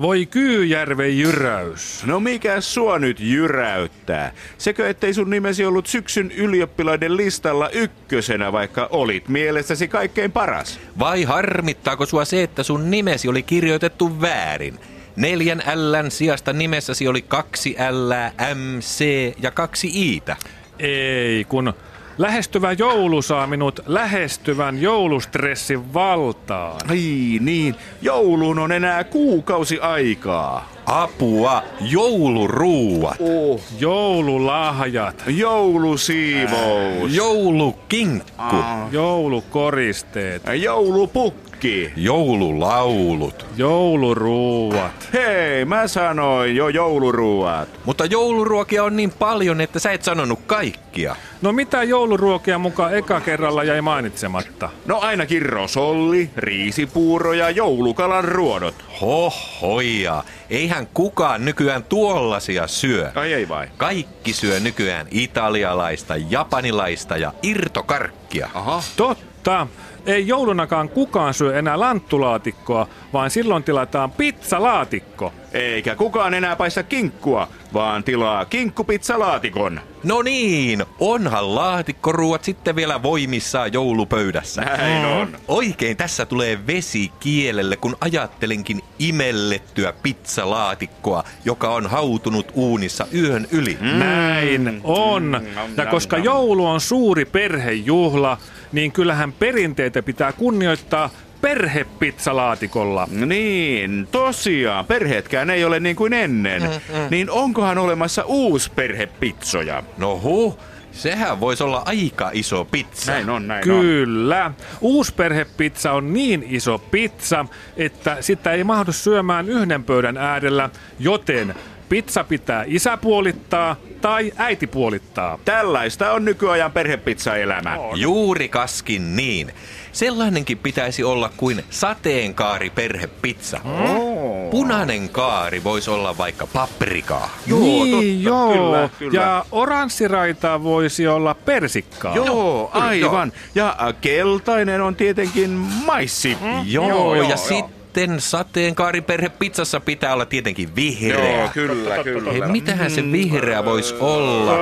Voi Kyyjärven jyräys. No mikä sua nyt jyräyttää? Sekö ettei sun nimesi ollut syksyn ylioppilaiden listalla ykkösenä, vaikka olit mielestäsi kaikkein paras? Vai harmittaako sua se, että sun nimesi oli kirjoitettu väärin? Neljän Ln sijasta nimessäsi oli kaksi L, M, C ja kaksi Iitä. Ei, kun lähestyvä joulu saa minut lähestyvän joulustressin valtaan. Ai niin, jouluun on enää kuukausi aikaa. Apua, jouluruuat, Oh. Joululahjat, Joulusiivous. joulukinkku, joulukoristeet, Joulupukki. Joululaulut. jouluruuat. Hei, mä sanoin jo jouluruuat. Mutta jouluruokia on niin paljon, että sä et sanonut kaikkia. No mitä jouluruokia mukaan eka kerralla jäi mainitsematta? No ainakin rosolli, riisipuuro ja joulukalan ruodot. Hohoja, eihän kukaan nykyään tuollaisia syö. Ai ei vai? Kaikki syö nykyään italialaista, japanilaista ja irtokarkkia. Aha. Totta. Ei joulunakaan kukaan syö enää lanttulaatikkoa, vaan silloin tilataan pizzalaatikko. Eikä kukaan enää paista kinkkua, vaan tilaa kinkkupizzalaatikon. No niin, onhan laatikkoruuat sitten vielä voimissaan joulupöydässä. Näin on. Oikein tässä tulee vesi kielelle, kun ajattelinkin imellettyä pizzalaatikkoa, joka on hautunut uunissa yön yli. Mm. Näin on. Ja koska joulu on suuri perhejuhla, niin kyllähän perinteitä pitää kunnioittaa perhepizzalaatikolla. Niin, tosiaan, perheetkään ei ole niin kuin ennen. Niin onkohan olemassa uusi perhepizzoja? No huh, sehän voisi olla aika iso pizza. Näin on, näin on. Kyllä. Uusperhepizza on niin iso pizza, että sitä ei mahdu syömään yhden pöydän äärellä, joten pizza pitää isä puolittaa tai äiti puolittaa. Tällaista on nykyajan perhepizzaelämä. Juuri kaskin niin. Sellainenkin pitäisi olla kuin sateenkaari perhepizza. Punainen kaari voisi olla vaikka paprikaa. Joo, niin, totta, joo. kyllä, kyllä. Ja oranssiraita voisi olla persikkaa. Joo, aivan. Ja äh, keltainen on tietenkin maissi. Joo, joo, ja joo. sitten sateenkaariperhepizzassa pitää olla tietenkin vihreä. Joo, kyllä, kyllä. Hei, mitähän se vihreä voisi olla?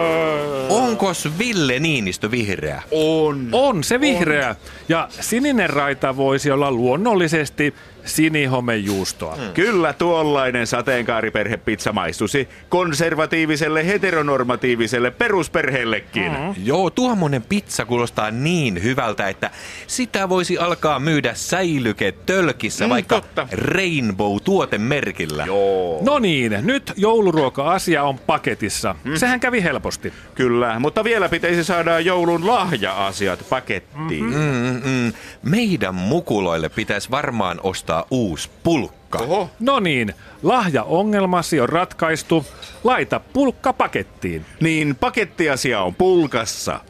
Onkos Ville Niinistö vihreä? On. On se vihreä. Ja sininen raita voisi olla luonnollisesti sinihomejuustoa. Mm. Kyllä tuollainen sateenkaariperhepizza maistuisi konservatiiviselle heteronormatiiviselle perusperheellekin. Joo, tuommoinen pizza kuulostaa niin hyvältä, että sitä voisi alkaa myydä säilyke tölkissä Mm, vaikka totta. Rainbow-tuotemerkillä. Joo. No niin, nyt jouluruoka-asia on paketissa. Sehän kävi helposti. Kyllä, mutta vielä pitäisi saada joulun lahja-asiat pakettiin. Mm-mm. Meidän mukuloille pitäisi varmaan ostaa uusi pulkka. Oho. No niin, lahjaongelmasi on ratkaistu. Laita pulkka pakettiin. Niin pakettiasia on pulkassa.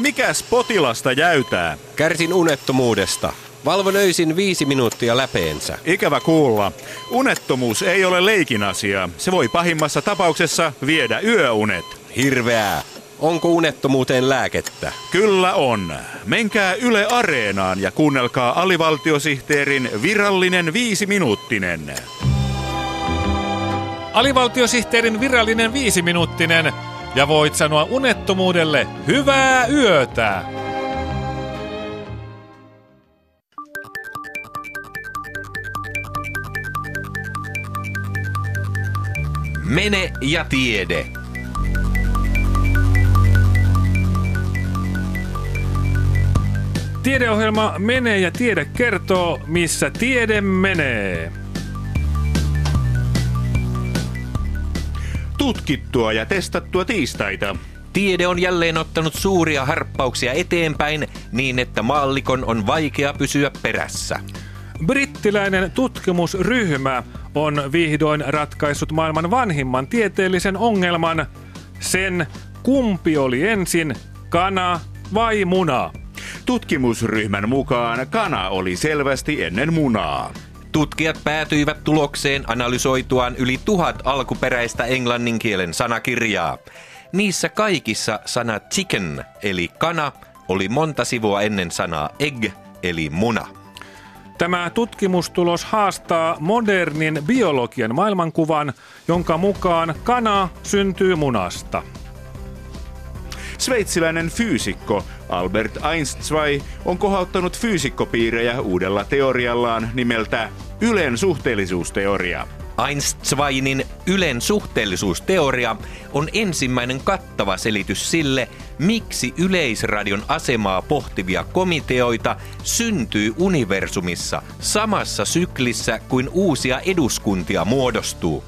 Mikäs potilasta jäytää? Kärsin unettomuudesta. Valvon öisin viisi minuuttia läpeensä. Ikävä kuulla. Unettomuus ei ole leikin asia. Se voi pahimmassa tapauksessa viedä yöunet. Hirveää. Onko unettomuuteen lääkettä? Kyllä on. Menkää Yle Areenaan ja kuunnelkaa alivaltiosihteerin virallinen viisiminuuttinen. Alivaltiosihteerin virallinen viisiminuuttinen. Ja voit sanoa unettomuudelle hyvää yötä. Mene ja tiede. Tiedeohjelma Menee ja tiede kertoo, missä tiede menee. Tutkittua ja testattua tiistaita. Tiede on jälleen ottanut suuria harppauksia eteenpäin niin, että maallikon on vaikea pysyä perässä. Brittiläinen tutkimusryhmä on vihdoin ratkaissut maailman vanhimman tieteellisen ongelman. Sen, kumpi oli ensin, kana vai muna. Tutkimusryhmän mukaan kana oli selvästi ennen munaa. Tutkijat päätyivät tulokseen analysoituaan yli tuhat alkuperäistä englannin kielen sanakirjaa. Niissä kaikissa sana chicken eli kana oli monta sivua ennen sanaa egg eli muna. Tämä tutkimustulos haastaa modernin biologian maailmankuvan, jonka mukaan kana syntyy munasta. Sveitsiläinen fyysikko Albert Einstein on kohauttanut fyysikkopiirejä uudella teoriallaan nimeltä Ylen suhteellisuusteoria. Einsteinin Ylen suhteellisuusteoria on ensimmäinen kattava selitys sille, miksi yleisradion asemaa pohtivia komiteoita syntyy universumissa samassa syklissä kuin uusia eduskuntia muodostuu.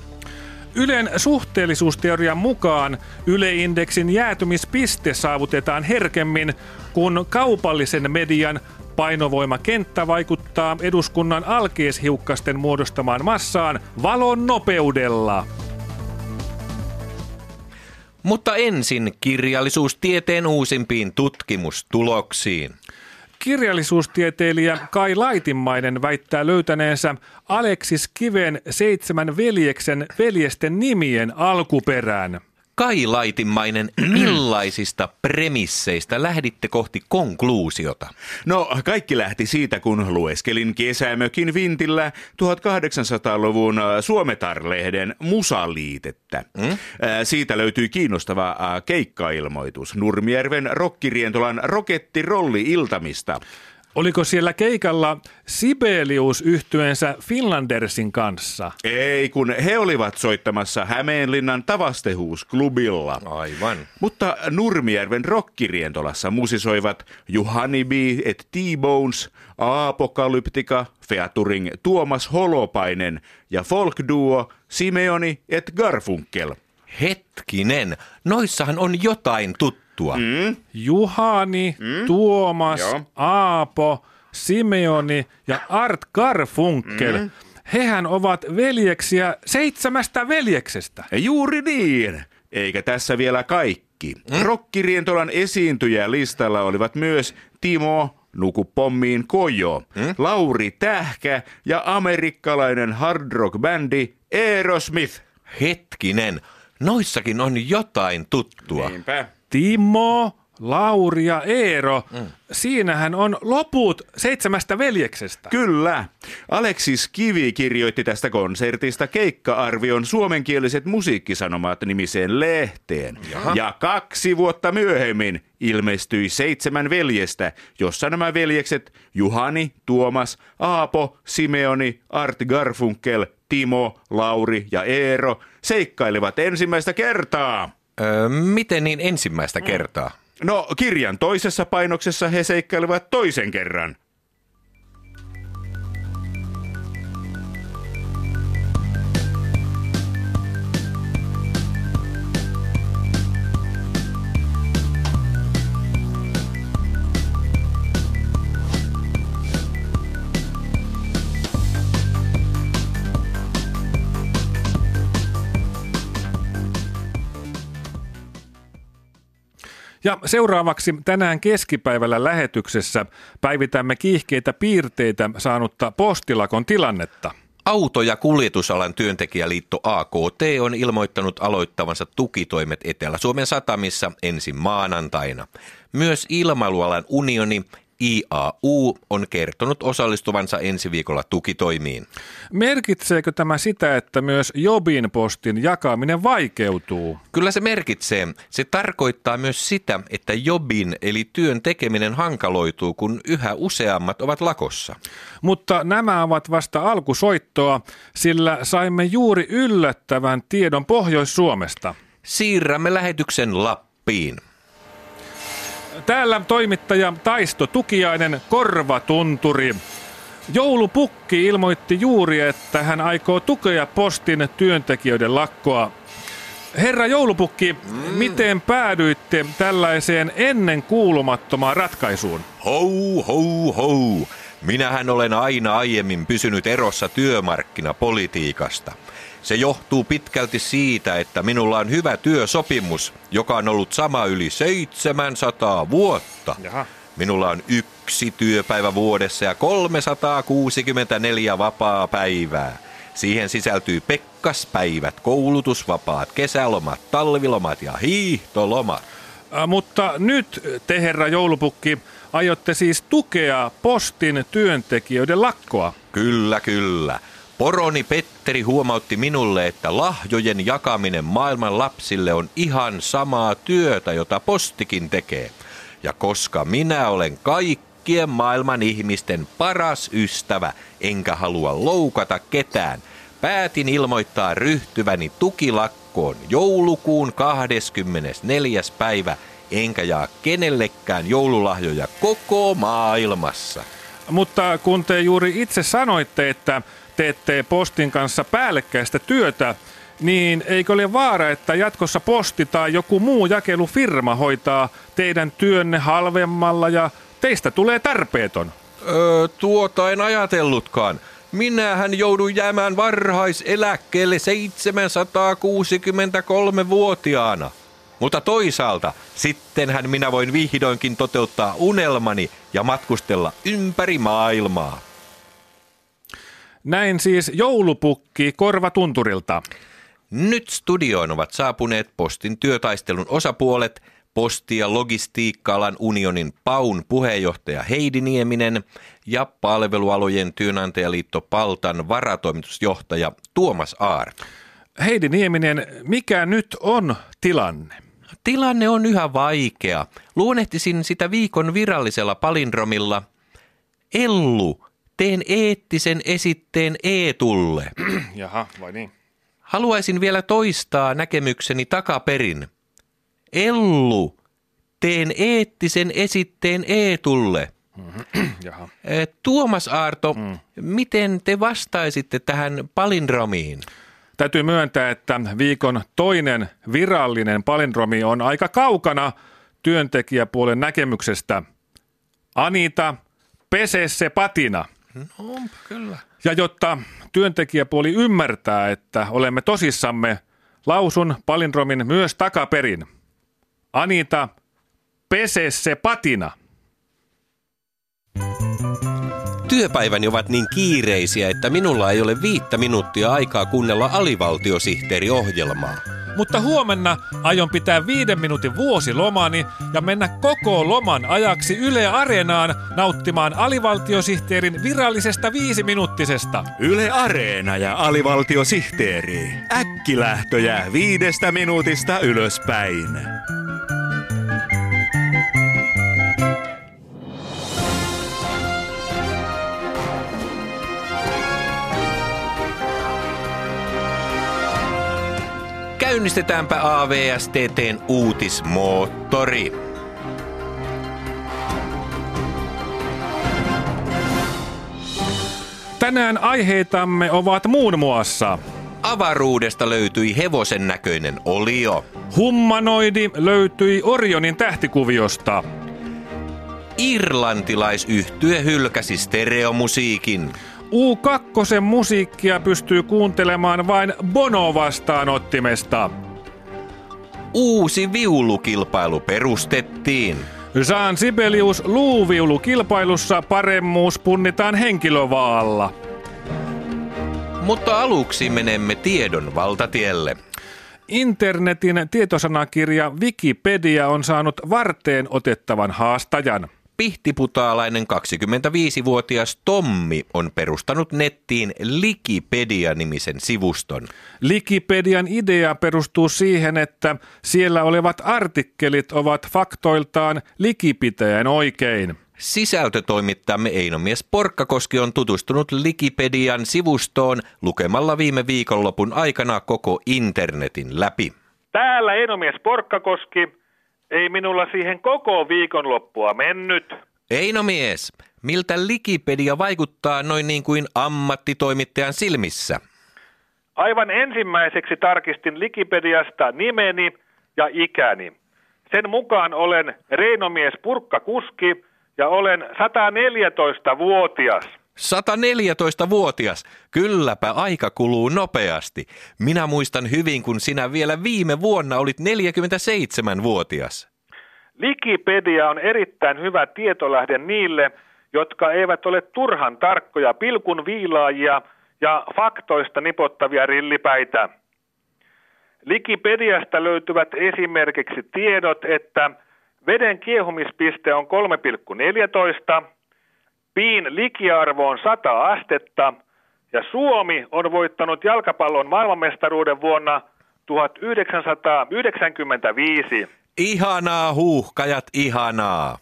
Ylen suhteellisuusteorian mukaan Yle-indeksin jäätymispiste saavutetaan herkemmin, kun kaupallisen median painovoimakenttä vaikuttaa eduskunnan alkeishiukkasten muodostamaan massaan valon nopeudella. Mutta ensin kirjallisuustieteen uusimpiin tutkimustuloksiin. Kirjallisuustieteilijä Kai Laitimmainen väittää löytäneensä Aleksis Kiven seitsemän veljeksen veljesten nimien alkuperään. Kai Laitimmainen, millaisista premisseistä lähditte kohti konkluusiota? No, kaikki lähti siitä, kun lueskelin kesämökin vintillä 1800-luvun äh, Suometar-lehden musaliitettä. Mm? Siitä löytyi kiinnostava äh, keikkailmoitus Nurmijärven rokkirientolan rokettirolli-iltamista. Oliko siellä keikalla Sibelius yhtyensä Finlandersin kanssa? Ei, kun he olivat soittamassa Hämeenlinnan Tavastehuusklubilla. Aivan. Mutta Nurmijärven rokkirientolassa musisoivat Juhani B. et T-Bones, Apokalyptika, Featuring Tuomas Holopainen ja folkduo Simeoni et Garfunkel. Hetkinen, noissahan on jotain tuttua. Mm. Juhani, mm. Tuomas, Joo. Aapo, Simeoni ja Art Garfunkel. Mm. Hehän ovat veljeksiä seitsemästä veljeksestä. Ja juuri niin. Eikä tässä vielä kaikki. Mm. Rokkirientolan esiintyjä listalla olivat myös Timo, Nukupommiin Kojo, mm? Lauri Tähkä ja amerikkalainen hard rock bändi Aerosmith. Hetkinen, noissakin on jotain tuttua. Niinpä. Timo, Lauri ja Eero. Mm. Siinähän on loput seitsemästä veljeksestä. Kyllä. Aleksis Kivi kirjoitti tästä konsertista keikka-arvion suomenkieliset musiikkisanomat nimiseen lehteen. Jaha. Ja kaksi vuotta myöhemmin ilmestyi seitsemän veljestä, jossa nämä veljekset Juhani, Tuomas, Aapo, Simeoni, Art Garfunkel, Timo, Lauri ja Eero seikkailivat ensimmäistä kertaa. Öö, miten niin ensimmäistä mm. kertaa? No, kirjan toisessa painoksessa he seikkailevat toisen kerran. Ja seuraavaksi tänään keskipäivällä lähetyksessä päivitämme kiihkeitä piirteitä saanutta postilakon tilannetta. Auto- ja kuljetusalan työntekijäliitto AKT on ilmoittanut aloittavansa tukitoimet Etelä-Suomen satamissa ensi maanantaina. Myös ilmailualan unioni IAU on kertonut osallistuvansa ensi viikolla tukitoimiin. Merkitseekö tämä sitä, että myös Jobin postin jakaminen vaikeutuu? Kyllä se merkitsee. Se tarkoittaa myös sitä, että Jobin eli työn tekeminen hankaloituu, kun yhä useammat ovat lakossa. Mutta nämä ovat vasta alkusoittoa, sillä saimme juuri yllättävän tiedon Pohjois-Suomesta. Siirrämme lähetyksen Lappiin. Täällä toimittaja Taisto Tukiainen Korvatunturi. Joulupukki ilmoitti juuri, että hän aikoo tukea postin työntekijöiden lakkoa. Herra Joulupukki, mm. miten päädyitte tällaiseen ennen kuulumattomaan ratkaisuun? Hou, hou, hou. Minähän olen aina aiemmin pysynyt erossa työmarkkinapolitiikasta. Se johtuu pitkälti siitä, että minulla on hyvä työsopimus, joka on ollut sama yli 700 vuotta. Jaha. Minulla on yksi työpäivä vuodessa ja 364 vapaa päivää. Siihen sisältyy pekkaspäivät, koulutusvapaat, kesälomat, talvilomat ja hiihtolomat. Ä, mutta nyt te, herra joulupukki, aiotte siis tukea postin työntekijöiden lakkoa. Kyllä, kyllä. Poroni Petteri huomautti minulle, että lahjojen jakaminen maailman lapsille on ihan samaa työtä, jota postikin tekee. Ja koska minä olen kaikkien maailman ihmisten paras ystävä, enkä halua loukata ketään, päätin ilmoittaa ryhtyväni tukilakkoon joulukuun 24. päivä, enkä jaa kenellekään joululahjoja koko maailmassa. Mutta kun te juuri itse sanoitte, että teette postin kanssa päällekkäistä työtä, niin eikö ole vaara, että jatkossa posti tai joku muu jakelufirma hoitaa teidän työnne halvemmalla ja teistä tulee tarpeeton? Öö, tuota en ajatellutkaan. Minähän joudun jäämään varhaiseläkkeelle 763-vuotiaana. Mutta toisaalta, sittenhän minä voin vihdoinkin toteuttaa unelmani ja matkustella ympäri maailmaa. Näin siis joulupukki korvatunturilta. Nyt studioon ovat saapuneet postin työtaistelun osapuolet, posti- ja logistiikka-alan unionin PAUN puheenjohtaja Heidi Nieminen ja palvelualojen työnantajaliitto Paltan varatoimitusjohtaja Tuomas Aarto. Heidi Nieminen, mikä nyt on tilanne? Tilanne on yhä vaikea. Luonnehtisin sitä viikon virallisella palindromilla. Ellu, teen eettisen esitteen Eetulle. Jaha, vai niin? Haluaisin vielä toistaa näkemykseni takaperin. Ellu, teen eettisen esitteen Eetulle. Jaha. Eh, Tuomas Aarto, mm. miten te vastaisitte tähän palindromiin? Täytyy myöntää, että viikon toinen virallinen palindromi on aika kaukana työntekijäpuolen näkemyksestä. Anita, pese se patina. No, kyllä. Ja jotta työntekijäpuoli ymmärtää, että olemme tosissamme, lausun palindromin myös takaperin. Anita, pese se patina. Työpäiväni ovat niin kiireisiä, että minulla ei ole viittä minuuttia aikaa kuunnella alivaltiosihteeriohjelmaa. Mutta huomenna aion pitää viiden minuutin vuosilomani ja mennä koko loman ajaksi Yle Areenaan nauttimaan alivaltiosihteerin virallisesta viisiminuuttisesta. Yle Areena ja alivaltiosihteeri. Äkkilähtöjä viidestä minuutista ylöspäin. Käynnistetäänpä AVSTTn uutismoottori. Tänään aiheitamme ovat muun muassa Avaruudesta löytyi hevosen näköinen olio. Hummanoidi löytyi Orionin tähtikuviosta. Irlantilaisyhtye hylkäsi stereomusiikin. U2 musiikkia pystyy kuuntelemaan vain Bono-vastaanottimesta. Uusi viulukilpailu perustettiin. Jean Sibelius luuviulukilpailussa paremmuus punnitaan henkilövaalla. Mutta aluksi menemme tiedon valtatielle. Internetin tietosanakirja Wikipedia on saanut varteen otettavan haastajan. Pihtiputaalainen 25-vuotias Tommi on perustanut nettiin Likipedia-nimisen sivuston. Wikipedian idea perustuu siihen, että siellä olevat artikkelit ovat faktoiltaan likipitäjän oikein. Sisältötoimittajamme Einomies Porkkakoski on tutustunut Likipedian sivustoon lukemalla viime viikonlopun aikana koko internetin läpi. Täällä Einomies Porkkakoski. Ei minulla siihen koko viikonloppua mennyt. Einomies, miltä Likipedia vaikuttaa noin niin kuin ammattitoimittajan silmissä? Aivan ensimmäiseksi tarkistin Likipediasta nimeni ja ikäni. Sen mukaan olen Reinomies Purkkakuski ja olen 114-vuotias. 114-vuotias. Kylläpä aika kuluu nopeasti. Minä muistan hyvin, kun sinä vielä viime vuonna olit 47-vuotias. Wikipedia on erittäin hyvä tietolähde niille, jotka eivät ole turhan tarkkoja pilkun viilaajia ja faktoista nipottavia rillipäitä. Wikipediasta löytyvät esimerkiksi tiedot, että veden kiehumispiste on 3,14, piin likiarvo on 100 astetta ja Suomi on voittanut jalkapallon maailmanmestaruuden vuonna 1995. Ihanaa huuhkajat, ihanaa.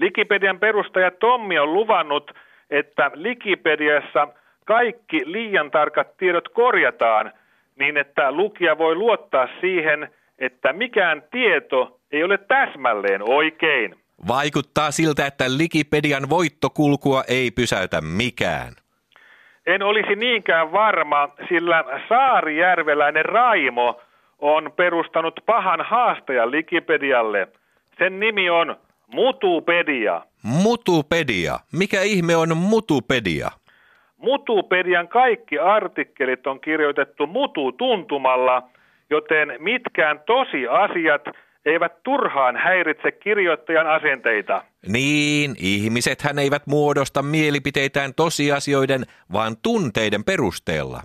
Wikipedian perustaja Tommi on luvannut, että Wikipediassa kaikki liian tarkat tiedot korjataan niin, että lukija voi luottaa siihen, että mikään tieto ei ole täsmälleen oikein. Vaikuttaa siltä, että Wikipedian voittokulkua ei pysäytä mikään. En olisi niinkään varma, sillä saarijärveläinen Raimo on perustanut pahan haastajan Wikipedialle. Sen nimi on Mutupedia. Mutupedia. Mikä ihme on Mutupedia? Mutupedian kaikki artikkelit on kirjoitettu mutu-tuntumalla, joten mitkään tosiasiat eivät turhaan häiritse kirjoittajan asenteita. Niin, ihmisethän eivät muodosta mielipiteitään tosiasioiden, vaan tunteiden perusteella.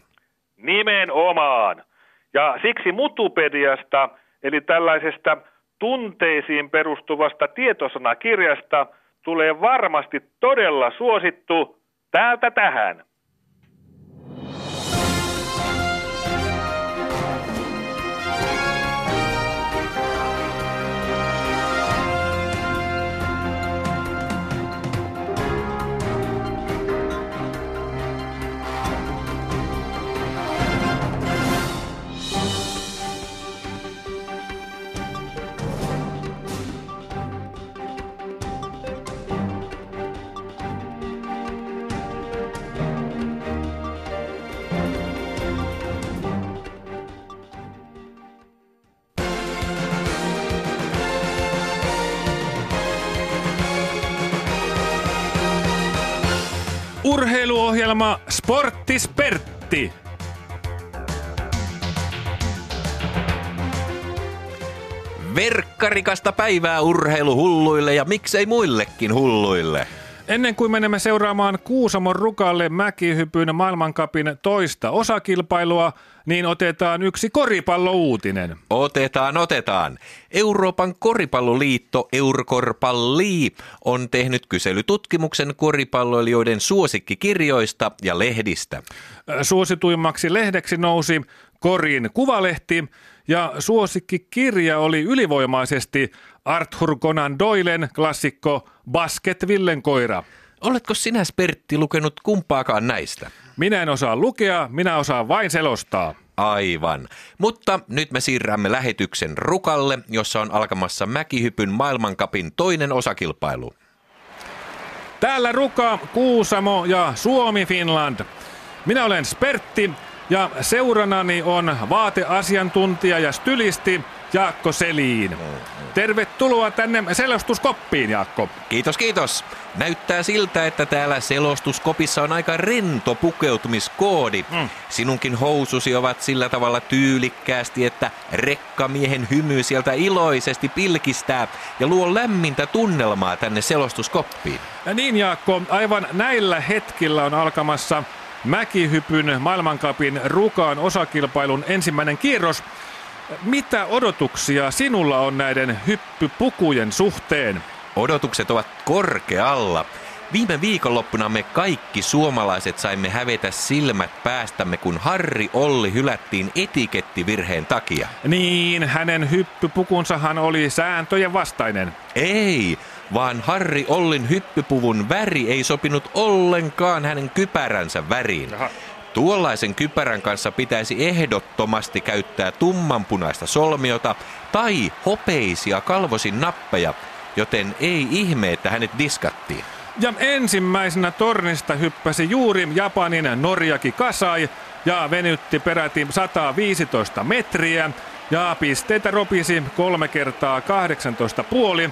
Nimenomaan. Ja siksi Mutupediasta, eli tällaisesta tunteisiin perustuvasta tietosanakirjasta, tulee varmasti todella suosittu täältä tähän. Urheiluohjelma Sporttispertti. Verkkarikasta päivää urheiluhulluille ja miksei muillekin hulluille. Ennen kuin menemme seuraamaan Kuusamon rukalle mäkihypyn maailmankapin toista osakilpailua, niin otetaan yksi koripallouutinen. Otetaan, otetaan. Euroopan koripalloliitto Eurokorpalli on tehnyt kyselytutkimuksen koripalloilijoiden suosikkikirjoista ja lehdistä. Suosituimmaksi lehdeksi nousi Korin kuvalehti ja suosikkikirja oli ylivoimaisesti Arthur Conan Doylen klassikko Basket Villenkoira. Oletko sinä, Spertti, lukenut kumpaakaan näistä? Minä en osaa lukea, minä osaan vain selostaa. Aivan. Mutta nyt me siirrämme lähetyksen Rukalle, jossa on alkamassa mäkihypyn maailmankapin toinen osakilpailu. Täällä Ruka, Kuusamo ja Suomi Finland. Minä olen Spertti ja seuranani on vaateasiantuntija ja stylisti Jaakko Seliin. Tervetuloa tänne selostuskoppiin, Jaakko. Kiitos, kiitos. Näyttää siltä, että täällä selostuskopissa on aika rento pukeutumiskoodi. Mm. Sinunkin housusi ovat sillä tavalla tyylikkäästi, että rekkamiehen hymy sieltä iloisesti pilkistää ja luo lämmintä tunnelmaa tänne selostuskoppiin. Ja niin, Jaakko, aivan näillä hetkillä on alkamassa mäkihypyn maailmankapin rukaan osakilpailun ensimmäinen kierros. Mitä odotuksia sinulla on näiden hyppypukujen suhteen? Odotukset ovat korkealla. Viime viikonloppuna me kaikki suomalaiset saimme hävetä silmät päästämme, kun Harri Olli hylättiin etikettivirheen takia. Niin, hänen hyppypukunsahan oli sääntöjen vastainen. Ei, vaan Harri Ollin hyppypuvun väri ei sopinut ollenkaan hänen kypäränsä väriin. Jaha. Tuollaisen kypärän kanssa pitäisi ehdottomasti käyttää tummanpunaista solmiota tai hopeisia kalvosin nappeja, joten ei ihme, että hänet diskattiin. Ja ensimmäisenä tornista hyppäsi juuri Japanin Norjaki Kasai ja venytti peräti 115 metriä ja pisteitä ropisi kolme kertaa 18 puoli.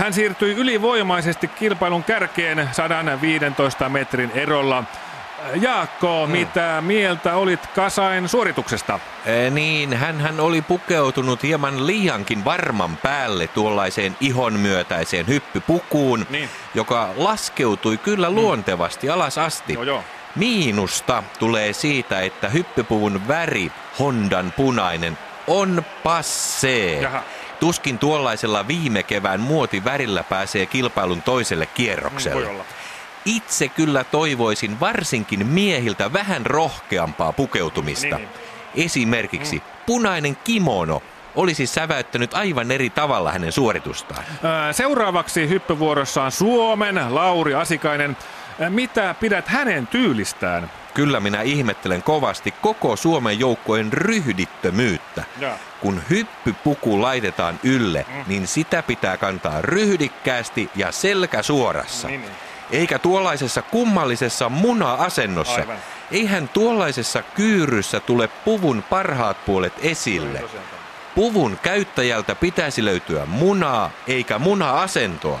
Hän siirtyi ylivoimaisesti kilpailun kärkeen 115 metrin erolla. Jaakko, hmm. mitä mieltä olit Kasain suorituksesta? Ee, niin, hän oli pukeutunut hieman liiankin varman päälle tuollaiseen ihon myötäiseen hyppypukuun, niin. joka laskeutui kyllä hmm. luontevasti alas asti. Joo, joo. Miinusta tulee siitä, että hyppypuvun väri, Hondan punainen, on passee. Jaha. Tuskin tuollaisella viime kevään muotivärillä pääsee kilpailun toiselle kierrokselle. Mm, Itse kyllä toivoisin varsinkin miehiltä vähän rohkeampaa pukeutumista. Niin, niin. Esimerkiksi mm. punainen kimono olisi säväyttänyt aivan eri tavalla hänen suoritustaan. Seuraavaksi hyppyvuorossa on Suomen Lauri Asikainen. Mitä pidät hänen tyylistään? Kyllä minä ihmettelen kovasti koko Suomen joukkojen ryhdittömyyttä. Ja. Kun hyppypuku laitetaan ylle, mm. niin sitä pitää kantaa ryhdikkäästi ja selkä suorassa. Niin, niin. Eikä tuollaisessa kummallisessa muna-asennossa. Aivan. Eihän tuollaisessa kyyryssä tule puvun parhaat puolet esille. Puvun käyttäjältä pitäisi löytyä munaa eikä muna-asentoa.